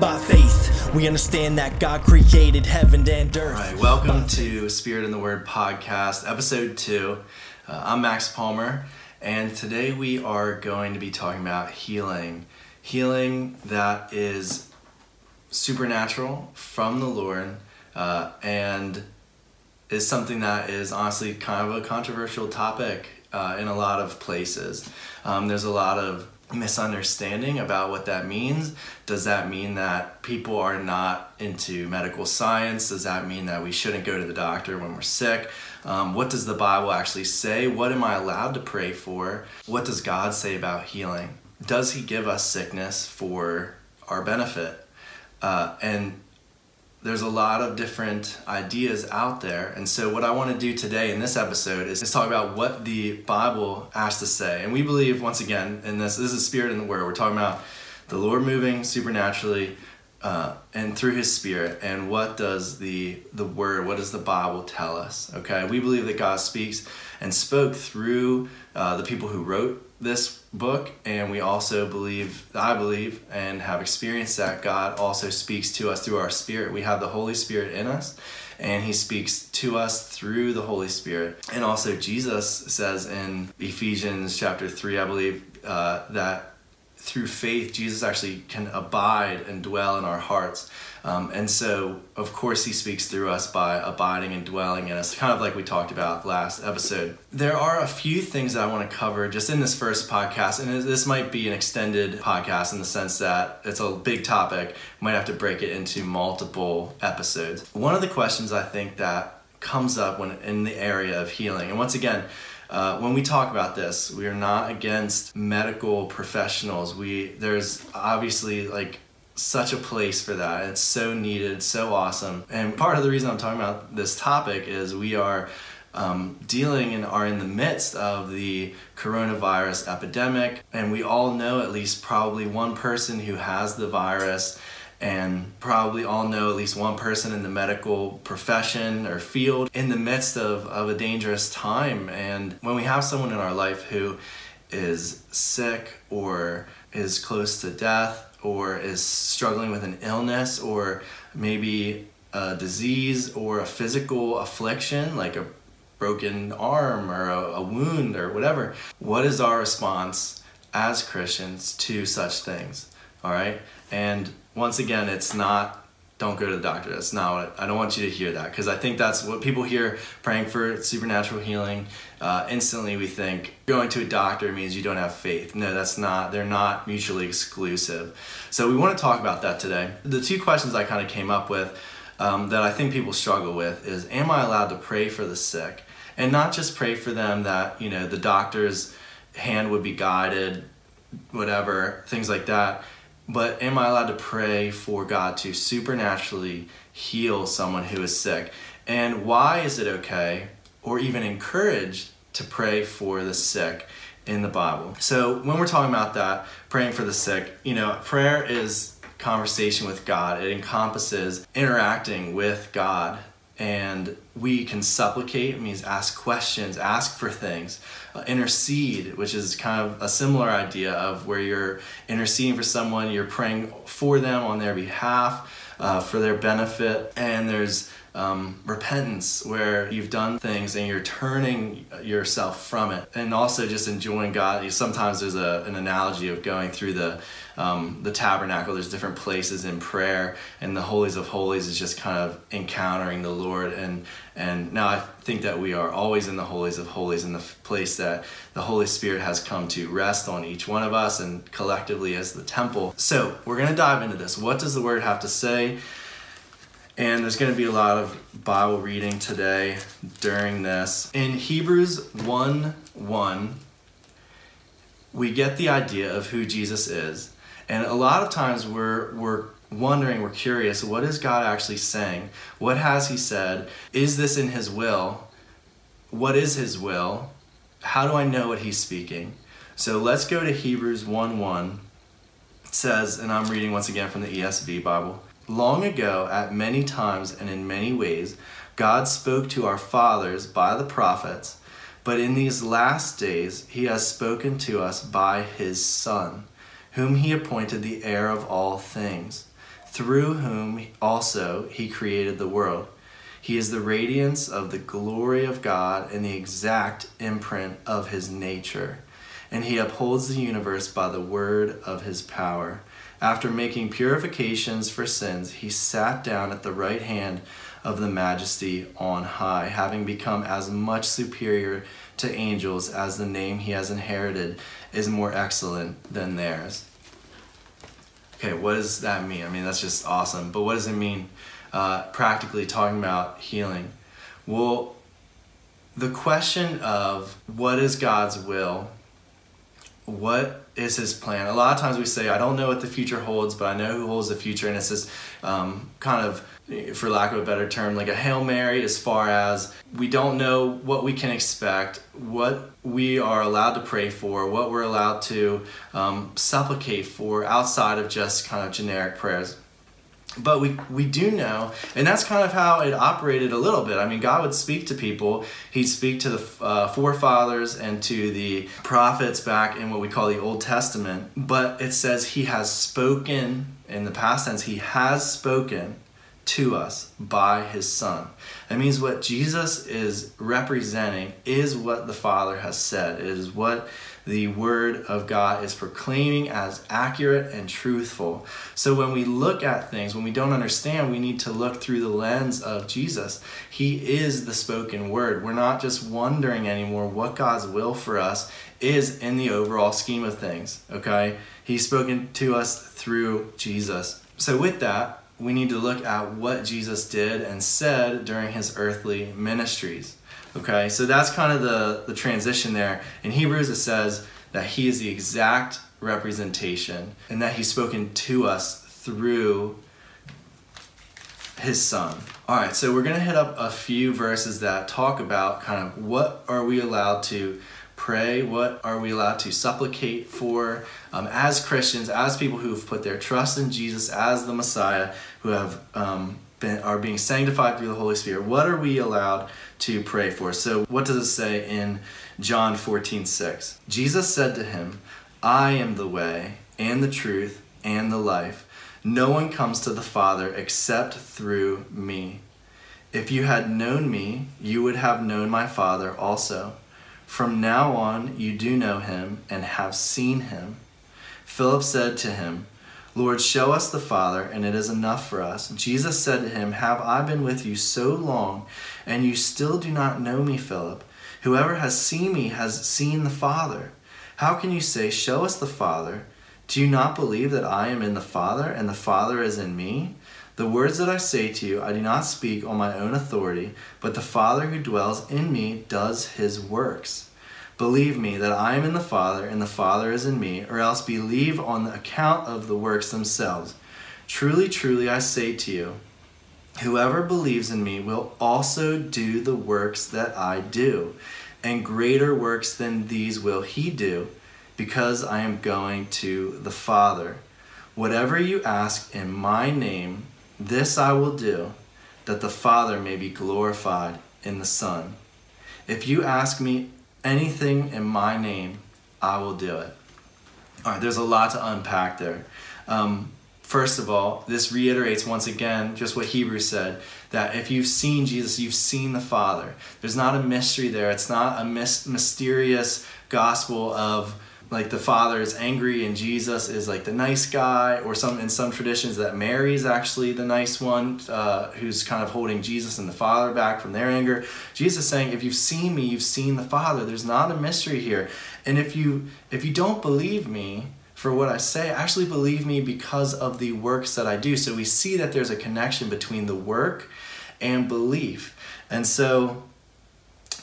by faith. We understand that God created heaven and earth. All right, welcome to Spirit in the Word podcast, episode two. Uh, I'm Max Palmer, and today we are going to be talking about healing. Healing that is supernatural from the Lord uh, and is something that is honestly kind of a controversial topic uh, in a lot of places. Um, there's a lot of misunderstanding about what that means. Does that mean that people are not into medical science? Does that mean that we shouldn't go to the doctor when we're sick? Um, what does the Bible actually say? What am I allowed to pray for? What does God say about healing? Does He give us sickness for our benefit? Uh, and there's a lot of different ideas out there. And so, what I want to do today in this episode is, is talk about what the Bible has to say. And we believe, once again, in this, this is Spirit in the Word. We're talking about the Lord moving supernaturally uh, and through His Spirit. And what does the, the Word, what does the Bible tell us? Okay, we believe that God speaks and spoke through uh, the people who wrote this book and we also believe i believe and have experienced that god also speaks to us through our spirit we have the holy spirit in us and he speaks to us through the holy spirit and also jesus says in ephesians chapter 3 i believe uh, that through faith, Jesus actually can abide and dwell in our hearts. Um, and so, of course, he speaks through us by abiding and dwelling in us, kind of like we talked about last episode. There are a few things that I want to cover just in this first podcast, and this might be an extended podcast in the sense that it's a big topic, might have to break it into multiple episodes. One of the questions I think that comes up when in the area of healing, and once again, uh, when we talk about this, we are not against medical professionals. We there's obviously like such a place for that. It's so needed, so awesome. And part of the reason I'm talking about this topic is we are um, dealing and are in the midst of the coronavirus epidemic, and we all know at least probably one person who has the virus and probably all know at least one person in the medical profession or field in the midst of, of a dangerous time. And when we have someone in our life who is sick or is close to death or is struggling with an illness or maybe a disease or a physical affliction like a broken arm or a, a wound or whatever, what is our response as Christians to such things? All right. And once again, it's not don't go to the doctor. That's not what I don't want you to hear that because I think that's what people hear praying for supernatural healing. Uh, instantly, we think going to a doctor means you don't have faith. No, that's not. They're not mutually exclusive. So we want to talk about that today. The two questions I kind of came up with um, that I think people struggle with is: Am I allowed to pray for the sick, and not just pray for them that you know the doctor's hand would be guided, whatever things like that but am I allowed to pray for God to supernaturally heal someone who is sick? And why is it okay or even encouraged to pray for the sick in the Bible? So, when we're talking about that, praying for the sick, you know, prayer is conversation with God, it encompasses interacting with God and we can supplicate means ask questions ask for things uh, intercede which is kind of a similar idea of where you're interceding for someone you're praying for them on their behalf uh, for their benefit and there's um, repentance where you've done things and you're turning yourself from it. And also just enjoying god. Sometimes there's a, an analogy of going through the um, the tabernacle there's different places in prayer and the holies of holies is just kind of encountering the lord and and now i think that we are always in the holies of holies in the place that the holy spirit has come to rest on each one of us and collectively as the temple so we're to dive into this what does the word have to say and there's going to be a lot of Bible reading today during this. In Hebrews 1 1, we get the idea of who Jesus is. And a lot of times we're, we're wondering, we're curious, what is God actually saying? What has He said? Is this in His will? What is His will? How do I know what He's speaking? So let's go to Hebrews 1 1. It says, and I'm reading once again from the ESV Bible. Long ago, at many times and in many ways, God spoke to our fathers by the prophets, but in these last days, He has spoken to us by His Son, whom He appointed the heir of all things, through whom also he created the world. He is the radiance of the glory of God and the exact imprint of his nature. And he upholds the universe by the word of his power. After making purifications for sins, he sat down at the right hand of the majesty on high, having become as much superior to angels as the name he has inherited is more excellent than theirs. Okay, what does that mean? I mean, that's just awesome. But what does it mean uh, practically talking about healing? Well, the question of what is God's will, what is His plan? A lot of times we say, I don't know what the future holds, but I know who holds the future. And it's this um, kind of for lack of a better term, like a Hail Mary as far as we don't know what we can expect, what we are allowed to pray for, what we're allowed to um, supplicate for outside of just kind of generic prayers. But we, we do know, and that's kind of how it operated a little bit. I mean, God would speak to people. He'd speak to the uh, forefathers and to the prophets back in what we call the Old Testament. But it says He has spoken, in the past tense, He has spoken to us by his son. That means what Jesus is representing is what the Father has said. It is what the Word of God is proclaiming as accurate and truthful. So when we look at things, when we don't understand, we need to look through the lens of Jesus. He is the spoken Word. We're not just wondering anymore what God's will for us is in the overall scheme of things, okay? He's spoken to us through Jesus. So with that, we need to look at what Jesus did and said during his earthly ministries. Okay, so that's kind of the, the transition there. In Hebrews, it says that he is the exact representation and that he's spoken to us through his son. All right, so we're going to hit up a few verses that talk about kind of what are we allowed to pray? What are we allowed to supplicate for um, as Christians, as people who've put their trust in Jesus as the Messiah, who have um, been, are being sanctified through the Holy Spirit? What are we allowed to pray for? So, what does it say in John 14 6? Jesus said to him, I am the way and the truth and the life. No one comes to the Father except through me. If you had known me, you would have known my Father also. From now on, you do know him and have seen him. Philip said to him, Lord, show us the Father, and it is enough for us. Jesus said to him, Have I been with you so long, and you still do not know me, Philip? Whoever has seen me has seen the Father. How can you say, Show us the Father? Do you not believe that I am in the Father, and the Father is in me? The words that I say to you, I do not speak on my own authority, but the Father who dwells in me does his works. Believe me that I am in the Father, and the Father is in me, or else believe on the account of the works themselves. Truly, truly, I say to you, whoever believes in me will also do the works that I do, and greater works than these will he do, because I am going to the Father. Whatever you ask in my name, this I will do, that the Father may be glorified in the Son. If you ask me anything in my name, I will do it. All right, there's a lot to unpack there. Um, first of all, this reiterates once again just what Hebrews said that if you've seen Jesus, you've seen the Father. There's not a mystery there, it's not a mysterious gospel of like the father is angry and Jesus is like the nice guy, or some in some traditions that Mary is actually the nice one uh, who's kind of holding Jesus and the father back from their anger. Jesus saying, if you've seen me, you've seen the Father. There's not a mystery here, and if you if you don't believe me for what I say, actually believe me because of the works that I do. So we see that there's a connection between the work and belief, and so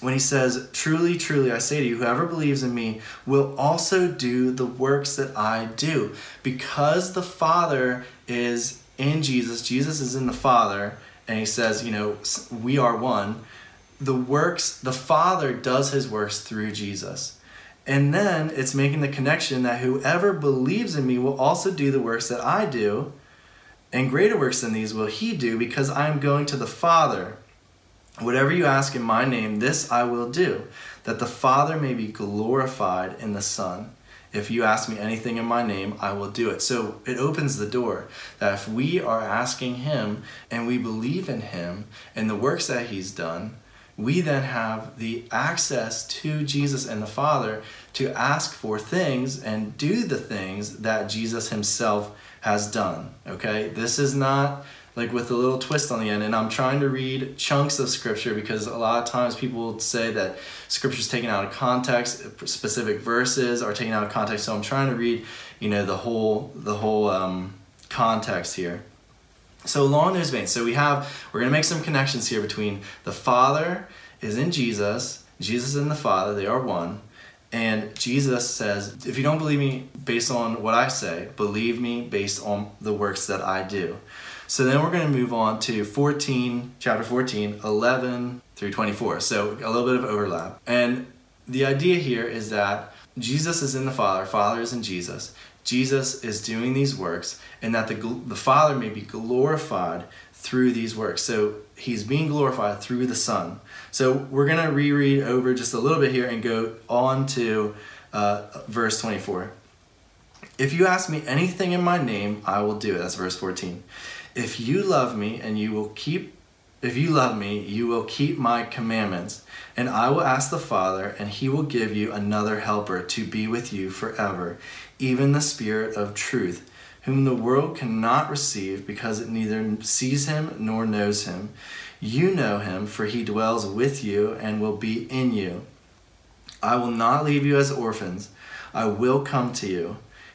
when he says, Truly, truly, I say to you, whoever believes in me will also do the works that I do. Because the Father is in Jesus, Jesus is in the Father, and he says, You know, we are one. The works, the Father does his works through Jesus. And then it's making the connection that whoever believes in me will also do the works that I do, and greater works than these will he do because I am going to the Father. Whatever you ask in my name, this I will do, that the Father may be glorified in the Son. If you ask me anything in my name, I will do it. So it opens the door that if we are asking Him and we believe in Him and the works that He's done, we then have the access to Jesus and the Father to ask for things and do the things that Jesus Himself has done. Okay? This is not like with a little twist on the end. And I'm trying to read chunks of scripture because a lot of times people will say that scripture is taken out of context, specific verses are taken out of context. So I'm trying to read, you know, the whole the whole um, context here. So along those veins, so we have we're gonna make some connections here between the Father is in Jesus, Jesus and the Father, they are one. And Jesus says, if you don't believe me based on what I say, believe me based on the works that I do. So then we're going to move on to 14, chapter 14, 11 through 24. So a little bit of overlap. And the idea here is that Jesus is in the Father, Father is in Jesus. Jesus is doing these works, and that the, the Father may be glorified through these works. So he's being glorified through the Son. So we're going to reread over just a little bit here and go on to uh, verse 24. If you ask me anything in my name, I will do it. That's verse 14. If you love me and you will keep if you love me, you will keep my commandments, and I will ask the Father, and he will give you another helper to be with you forever, even the Spirit of truth, whom the world cannot receive because it neither sees him nor knows him. You know him, for he dwells with you and will be in you. I will not leave you as orphans, I will come to you.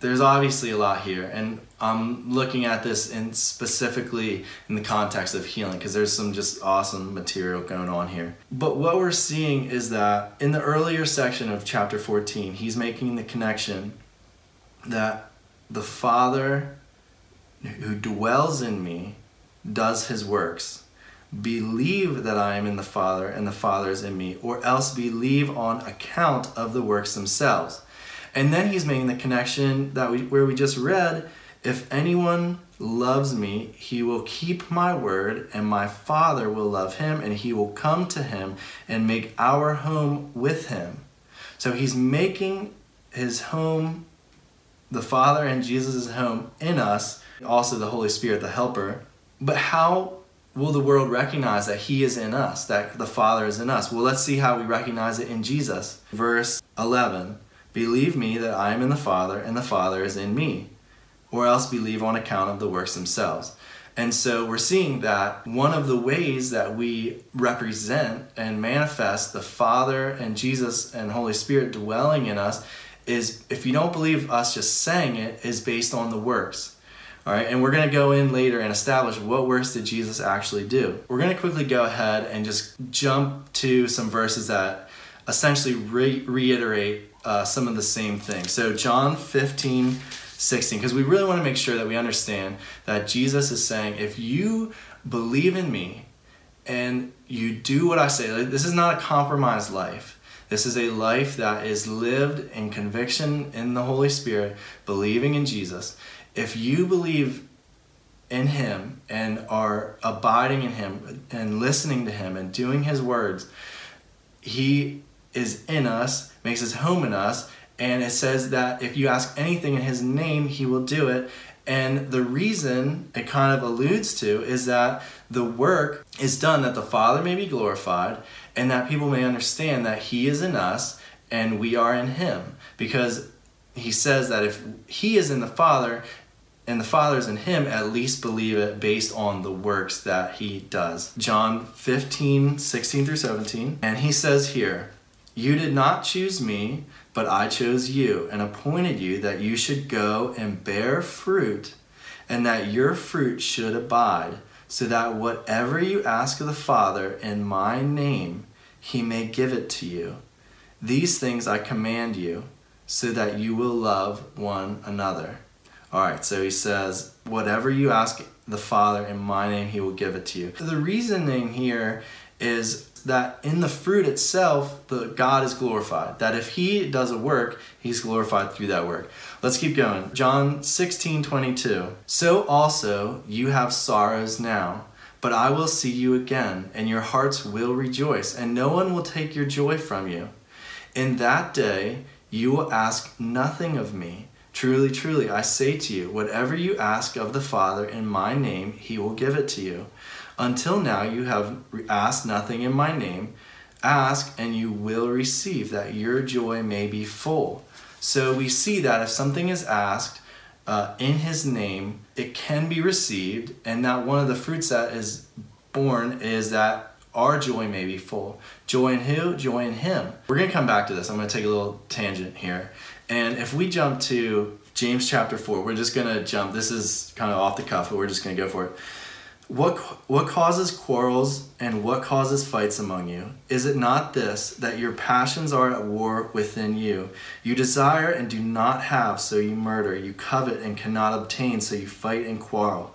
there's obviously a lot here and i'm looking at this in specifically in the context of healing because there's some just awesome material going on here. But what we're seeing is that in the earlier section of chapter 14 he's making the connection that the father who dwells in me does his works. Believe that i am in the father and the father is in me or else believe on account of the works themselves and then he's making the connection that we where we just read, if anyone loves me, he will keep my word, and my Father will love him, and he will come to him and make our home with him. So he's making his home, the Father and Jesus' home in us, also the Holy Spirit, the helper. But how will the world recognize that he is in us, that the Father is in us? Well, let's see how we recognize it in Jesus. Verse 11. Believe me that I am in the Father, and the Father is in me, or else believe on account of the works themselves. And so we're seeing that one of the ways that we represent and manifest the Father and Jesus and Holy Spirit dwelling in us is if you don't believe us just saying it, is based on the works. All right, and we're going to go in later and establish what works did Jesus actually do. We're going to quickly go ahead and just jump to some verses that essentially re- reiterate uh, some of the same things. So, John 15, 16, because we really want to make sure that we understand that Jesus is saying, if you believe in me and you do what I say, this is not a compromised life. This is a life that is lived in conviction in the Holy Spirit, believing in Jesus. If you believe in Him and are abiding in Him and listening to Him and doing His words, He is in us, makes his home in us, and it says that if you ask anything in his name, he will do it. And the reason it kind of alludes to is that the work is done that the Father may be glorified and that people may understand that he is in us and we are in him. Because he says that if he is in the Father and the Father is in him, at least believe it based on the works that he does. John 15, 16 through 17. And he says here, You did not choose me, but I chose you and appointed you that you should go and bear fruit, and that your fruit should abide, so that whatever you ask of the Father in my name, he may give it to you. These things I command you, so that you will love one another. All right, so he says, Whatever you ask the Father in my name, he will give it to you. The reasoning here is that in the fruit itself, the God is glorified. That if he does a work, he's glorified through that work. Let's keep going. John 16, 22. So also you have sorrows now, but I will see you again, and your hearts will rejoice, and no one will take your joy from you. In that day you will ask nothing of me. Truly, truly, I say to you, whatever you ask of the Father in my name, he will give it to you. Until now, you have asked nothing in my name. Ask, and you will receive, that your joy may be full. So we see that if something is asked uh, in his name, it can be received, and that one of the fruits that is born is that our joy may be full. Joy in who? Joy in him. We're going to come back to this. I'm going to take a little tangent here. And if we jump to James chapter 4, we're just going to jump. This is kind of off the cuff, but we're just going to go for it. What, what causes quarrels and what causes fights among you? Is it not this, that your passions are at war within you? You desire and do not have, so you murder. You covet and cannot obtain, so you fight and quarrel.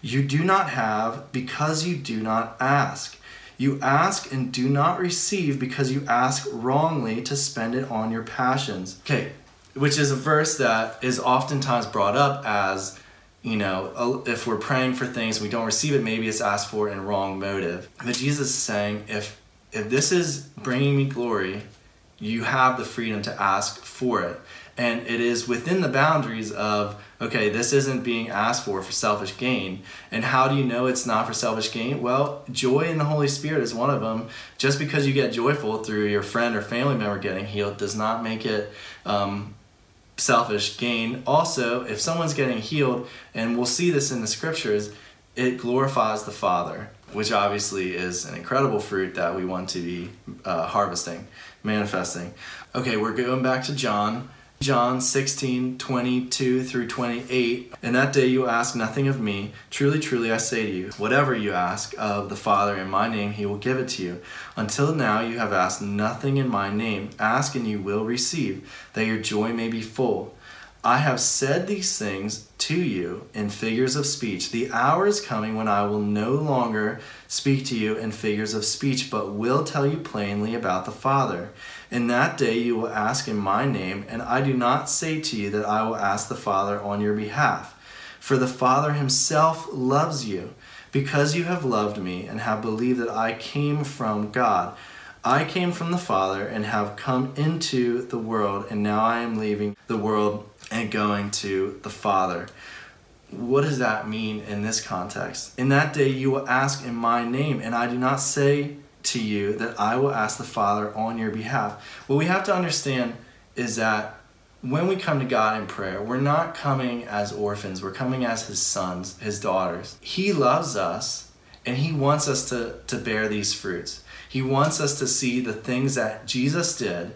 You do not have because you do not ask. You ask and do not receive because you ask wrongly to spend it on your passions. Okay, which is a verse that is oftentimes brought up as you know if we're praying for things we don't receive it maybe it's asked for in wrong motive. But jesus is saying if if this is bringing me glory you have the freedom to ask for it. And it is within the boundaries of okay this isn't being asked for for selfish gain. And how do you know it's not for selfish gain? Well joy in the holy spirit is one of them. Just because you get joyful through your friend or family member getting healed does not make it um, selfish gain. Also, if someone's getting healed, and we'll see this in the scriptures, it glorifies the Father, which obviously is an incredible fruit that we want to be uh, harvesting, manifesting. Okay, we're going back to John John 16, 22 through 28. In that day you ask nothing of me. Truly, truly, I say to you, whatever you ask of the Father in my name, he will give it to you. Until now you have asked nothing in my name. Ask and you will receive, that your joy may be full. I have said these things to you in figures of speech. The hour is coming when I will no longer speak to you in figures of speech, but will tell you plainly about the Father. In that day you will ask in my name, and I do not say to you that I will ask the Father on your behalf. For the Father himself loves you, because you have loved me and have believed that I came from God. I came from the Father and have come into the world, and now I am leaving the world and going to the Father. What does that mean in this context? In that day you will ask in my name, and I do not say to you that I will ask the Father on your behalf. What we have to understand is that when we come to God in prayer, we're not coming as orphans, we're coming as His sons, His daughters. He loves us and He wants us to, to bear these fruits. He wants us to see the things that Jesus did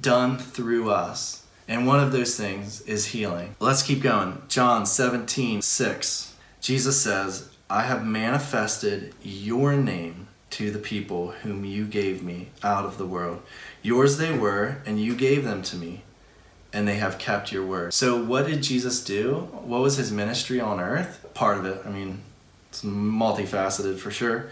done through us. And one of those things is healing. Let's keep going. John 17, 6. Jesus says, I have manifested your name to the people whom you gave me out of the world. Yours they were, and you gave them to me, and they have kept your word. So, what did Jesus do? What was his ministry on earth? Part of it, I mean, it's multifaceted for sure.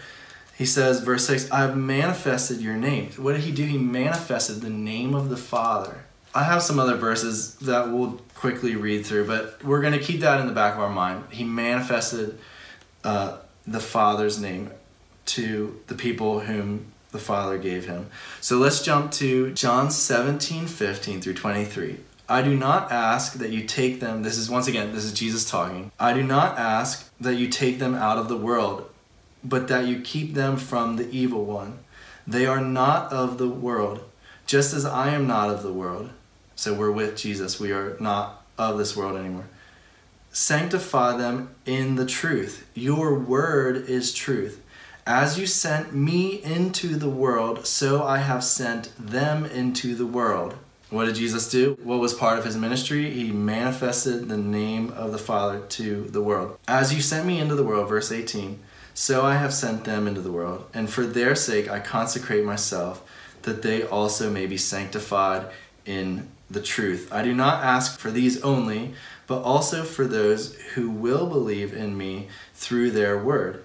He says, verse 6, I've manifested your name. What did he do? He manifested the name of the Father. I have some other verses that we'll quickly read through, but we're going to keep that in the back of our mind. He manifested uh, the Father's name to the people whom the Father gave him. So let's jump to John 17, 15 through 23. I do not ask that you take them, this is once again, this is Jesus talking. I do not ask that you take them out of the world, but that you keep them from the evil one. They are not of the world, just as I am not of the world. So we're with Jesus. We are not of this world anymore. sanctify them in the truth. Your word is truth. As you sent me into the world, so I have sent them into the world. What did Jesus do? What was part of his ministry? He manifested the name of the Father to the world. As you sent me into the world, verse 18, so I have sent them into the world, and for their sake I consecrate myself, that they also may be sanctified in the truth. I do not ask for these only, but also for those who will believe in me through their word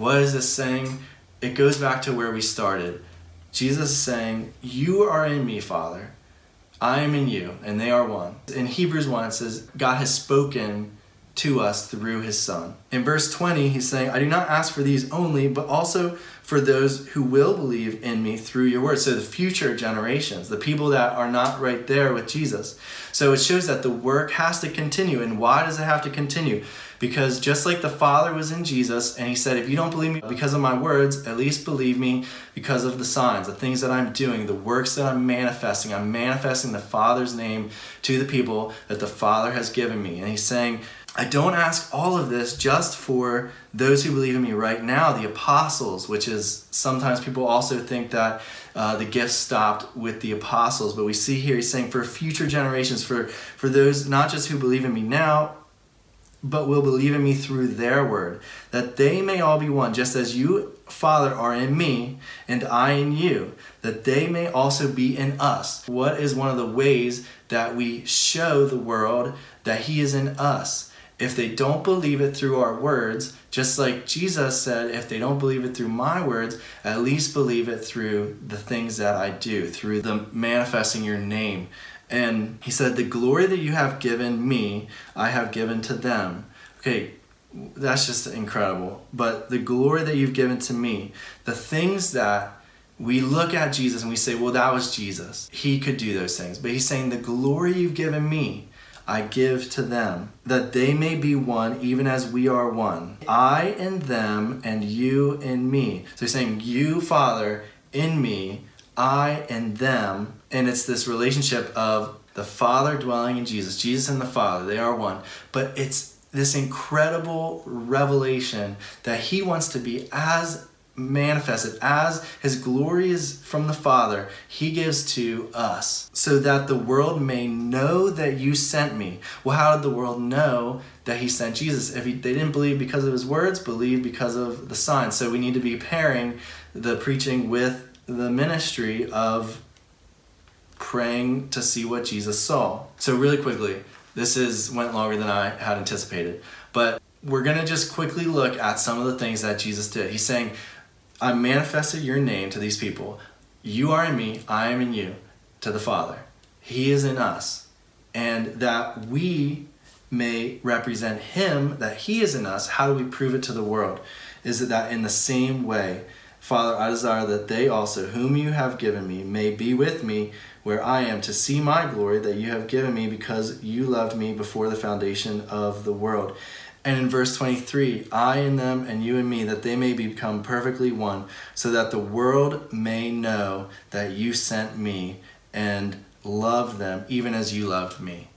what is this saying? It goes back to where we started. Jesus is saying, You are in me, Father. I am in you, and they are one. In Hebrews 1, it says, God has spoken to us through his Son. In verse 20, he's saying, I do not ask for these only, but also for those who will believe in me through your word. So the future generations, the people that are not right there with Jesus. So it shows that the work has to continue. And why does it have to continue? Because just like the Father was in Jesus, and he said, If you don't believe me because of my words, at least believe me because of the signs, the things that I'm doing, the works that I'm manifesting. I'm manifesting the Father's name to the people that the Father has given me. And he's saying, I don't ask all of this just for those who believe in me right now, the apostles, which is sometimes people also think that uh, the gifts stopped with the apostles, but we see here he's saying for future generations, for, for those not just who believe in me now, but will believe in me through their word, that they may all be one, just as you, Father, are in me, and I in you, that they may also be in us. What is one of the ways that we show the world that He is in us? If they don't believe it through our words, just like Jesus said, if they don't believe it through my words, at least believe it through the things that I do, through the manifesting your name and he said, The glory that you have given me, I have given to them. Okay, that's just incredible. But the glory that you've given to me, the things that we look at Jesus and we say, Well, that was Jesus. He could do those things. But he's saying, The glory you've given me, I give to them, that they may be one even as we are one. I in them and you in me. So he's saying, You, Father, in me, I and them and it's this relationship of the Father dwelling in Jesus, Jesus and the Father, they are one. But it's this incredible revelation that He wants to be as manifested as his glory is from the father he gives to us so that the world may know that you sent me. Well how did the world know that he sent jesus? If he, they didn't believe because of his words believe because of the signs. So we need to be pairing the preaching with the ministry of praying to see what Jesus saw. So really quickly, this is went longer than I had anticipated, but we're going to just quickly look at some of the things that Jesus did. He's saying, I manifested your name to these people. You are in me, I am in you, to the Father. He is in us. And that we may represent Him, that He is in us. How do we prove it to the world? Is it that in the same way, Father, I desire that they also, whom you have given me, may be with me where I am to see my glory that you have given me because you loved me before the foundation of the world. And in verse 23, I in them and you in me, that they may become perfectly one, so that the world may know that you sent me and loved them even as you loved me.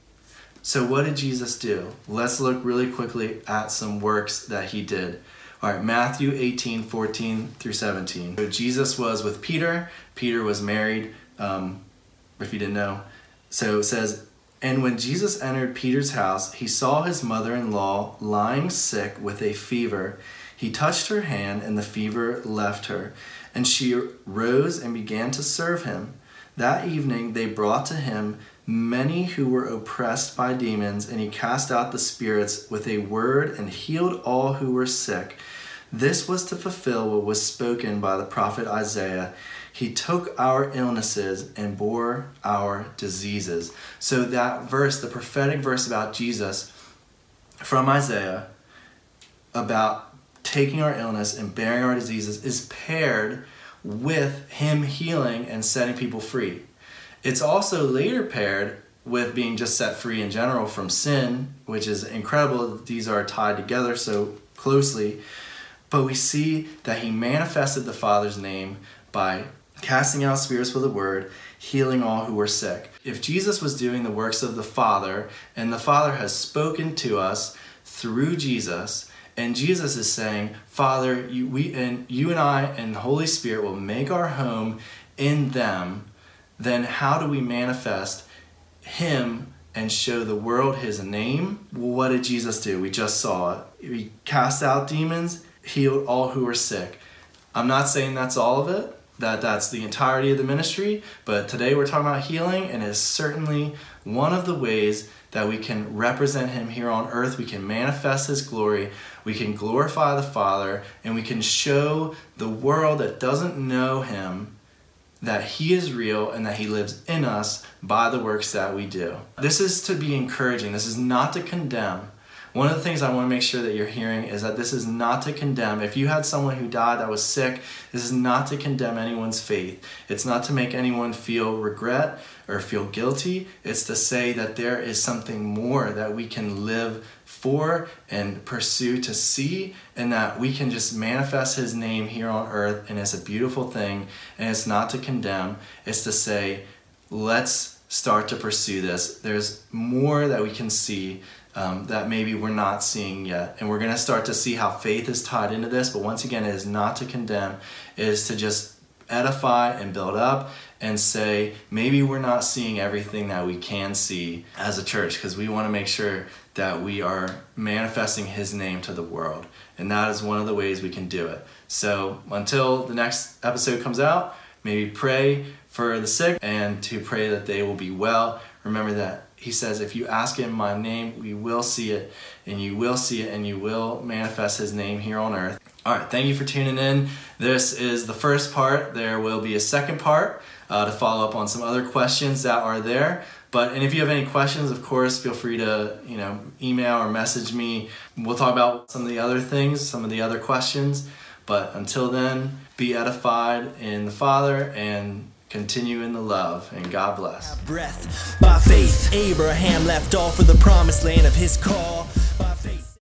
So, what did Jesus do? Let's look really quickly at some works that he did. All right, Matthew 18, 14 through 17. So Jesus was with Peter. Peter was married. Um, if you didn't know. So it says, And when Jesus entered Peter's house, he saw his mother in law lying sick with a fever. He touched her hand, and the fever left her. And she rose and began to serve him. That evening they brought to him many who were oppressed by demons, and he cast out the spirits with a word and healed all who were sick. This was to fulfill what was spoken by the prophet Isaiah. He took our illnesses and bore our diseases. So, that verse, the prophetic verse about Jesus, from Isaiah about taking our illness and bearing our diseases is paired with him healing and setting people free. It's also later paired with being just set free in general from sin, which is incredible. These are tied together so closely. But we see that he manifested the Father's name by casting out spirits with a word, healing all who were sick. If Jesus was doing the works of the Father, and the Father has spoken to us through Jesus, and Jesus is saying, Father, you, we, and you and I and the Holy Spirit will make our home in them, then how do we manifest Him and show the world His name? What did Jesus do? We just saw it. He cast out demons, healed all who were sick. I'm not saying that's all of it, that that's the entirety of the ministry, but today we're talking about healing, and it's certainly one of the ways that we can represent Him here on earth. We can manifest His glory, we can glorify the Father, and we can show the world that doesn't know Him that He is real and that He lives in us by the works that we do. This is to be encouraging, this is not to condemn. One of the things I want to make sure that you're hearing is that this is not to condemn. If you had someone who died that was sick, this is not to condemn anyone's faith. It's not to make anyone feel regret or feel guilty. It's to say that there is something more that we can live for and pursue to see, and that we can just manifest His name here on earth. And it's a beautiful thing. And it's not to condemn, it's to say, let's start to pursue this. There's more that we can see um, that maybe we're not seeing yet. And we're going to start to see how faith is tied into this. But once again, it is not to condemn, it is to just edify and build up and say maybe we're not seeing everything that we can see as a church because we want to make sure that we are manifesting his name to the world and that is one of the ways we can do it so until the next episode comes out maybe pray for the sick and to pray that they will be well remember that he says, If you ask in my name, we will see it, and you will see it, and you will manifest his name here on earth. All right, thank you for tuning in. This is the first part. There will be a second part uh, to follow up on some other questions that are there. But and if you have any questions, of course, feel free to you know email or message me. We'll talk about some of the other things, some of the other questions. But until then, be edified in the Father and Continue in the love, and God bless. Breath by faith, Abraham left all for the promised land of his call.